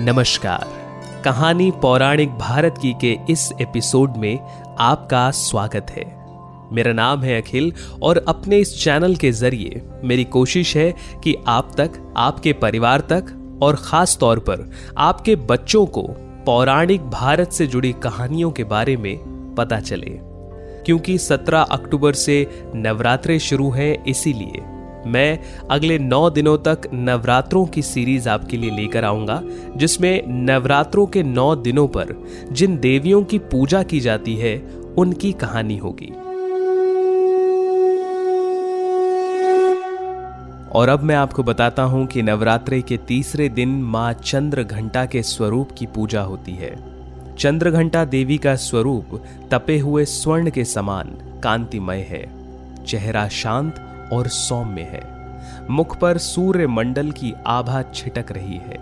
नमस्कार। कहानी पौराणिक भारत की के इस एपिसोड में आपका स्वागत है। मेरा नाम है अखिल और अपने इस चैनल के ज़रिए मेरी कोशिश है कि आप तक, आपके परिवार तक और खास तौर पर आपके बच्चों को पौराणिक भारत से जुड़ी कहानियों के बारे में पता चले। क्योंकि 17 अक्टूबर से नवरात्रे शुरू हैं इसीलिए मैं अगले नौ दिनों तक नवरात्रों की सीरीज़ आपके लिए लेकर आऊँगा, जिसमें नवरात्रों के नौ दिनों पर जिन देवियों की पूजा की जाती है, उनकी कहानी होगी। और अब मैं आपको बताता हूँ कि नवरात्रे के तीसरे दिन माँ चंद्र घंटा के स्वरूप की पूजा होती है। चंद्र घंटा देवी का स्वरूप तपे हुए स्वर्ण के समान कांतिमय है। चेहरा शांत और सौम्य है। मुख पर सूर्य मंडल की आभा छिटक रही है।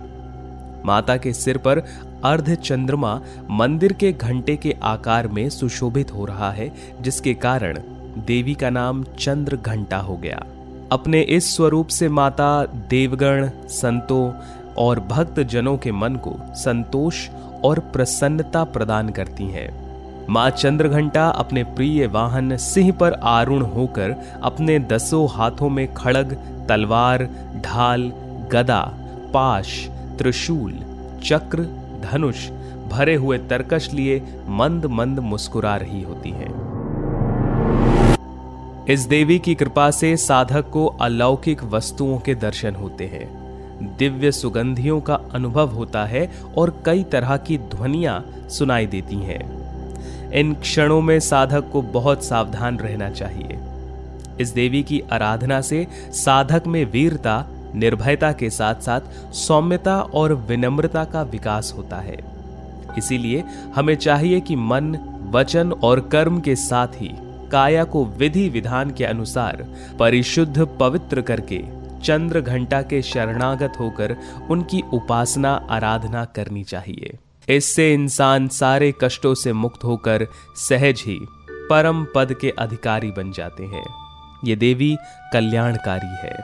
माता के सिर पर अर्ध चंद्रमा मंदिर के घंटे के आकार में सुशोभित हो रहा है, जिसके कारण देवी का नाम चंद्र घंटा हो गया। अपने इस स्वरूप से माता, देवगण, संतों और भक्त जनों के मन को संतोष और प्रसन्नता प्रदान करती हैं। माँ चंद्रघंटा अपने प्रिय वाहन सिंह पर आरूढ़ होकर अपने दसों हाथों में खड़ग, तलवार, ढाल, गदा, पाश, त्रिशूल, चक्र, धनुष भरे हुए तरकश लिए मंद मंद मुस्कुरा रही होती हैं। इस देवी की कृपा से साधक को अलौकिक वस्तुओं के दर्शन होते हैं। दिव्य सुगंधियों का अनुभव होता है और कई तरह की ध्वनियाँ सुनाई देती हैं। इन क्षणों में साधक को बहुत सावधान रहना चाहिए। इस देवी की आराधना से साधक में वीरता, निर्भयता के साथ साथ सौम्यता और विनम्रता का विकास होता है। इसीलिए हमें चाहिए कि मन, वचन और कर्म के साथ ही काया को विधि विधान के अनुसार परिशुद्ध पवित्र करके चंद्र घंटा के शरणागत होकर उनकी उपासना, आराधना करनी चाहिए। इससे इंसान सारे कष्टों से मुक्त होकर सहज ही परम पद के अधिकारी बन जाते हैं। ये देवी कल्याणकारी है।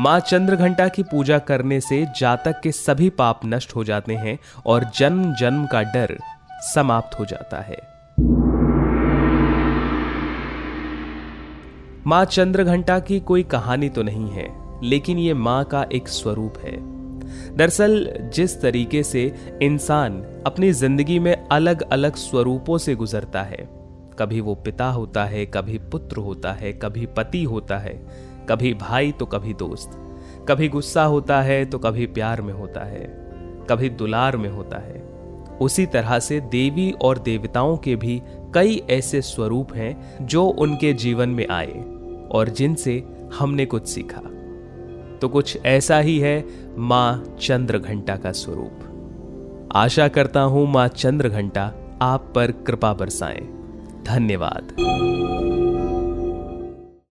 माँ चंद्रघंटा की पूजा करने से जातक के सभी पाप नष्ट हो जाते हैं और जन्म जन्म का डर समाप्त हो जाता है। माँ चंद्रघंटा की कोई कहानी तो नहीं है, लेकिन ये माँ का एक स्वरूप है। दरअसल, जिस तरीके से इंसान अपनी ज़िंदगी में अलग अलग स्वरूपों से गुजरता है, कभी वो पिता होता है, कभी पुत्र होता है, कभी पति होता है, कभी भाई तो कभी दोस्त, कभी गुस्सा होता है तो कभी प्यार में होता है, कभी दुलार में होता है। उसी तरह से देवी और देवताओं के भी कई ऐसे स्वरूप हैं जो उनके जीवन में आए और जिनसे हमने कुछ सीखा। तो कुछ ऐसा ही है माँ चंद्र घंटा का स्वरूप। आशा करता हूँ माँ चंद्र घंटा आप पर कृपा बरसाएँ। धन्यवाद।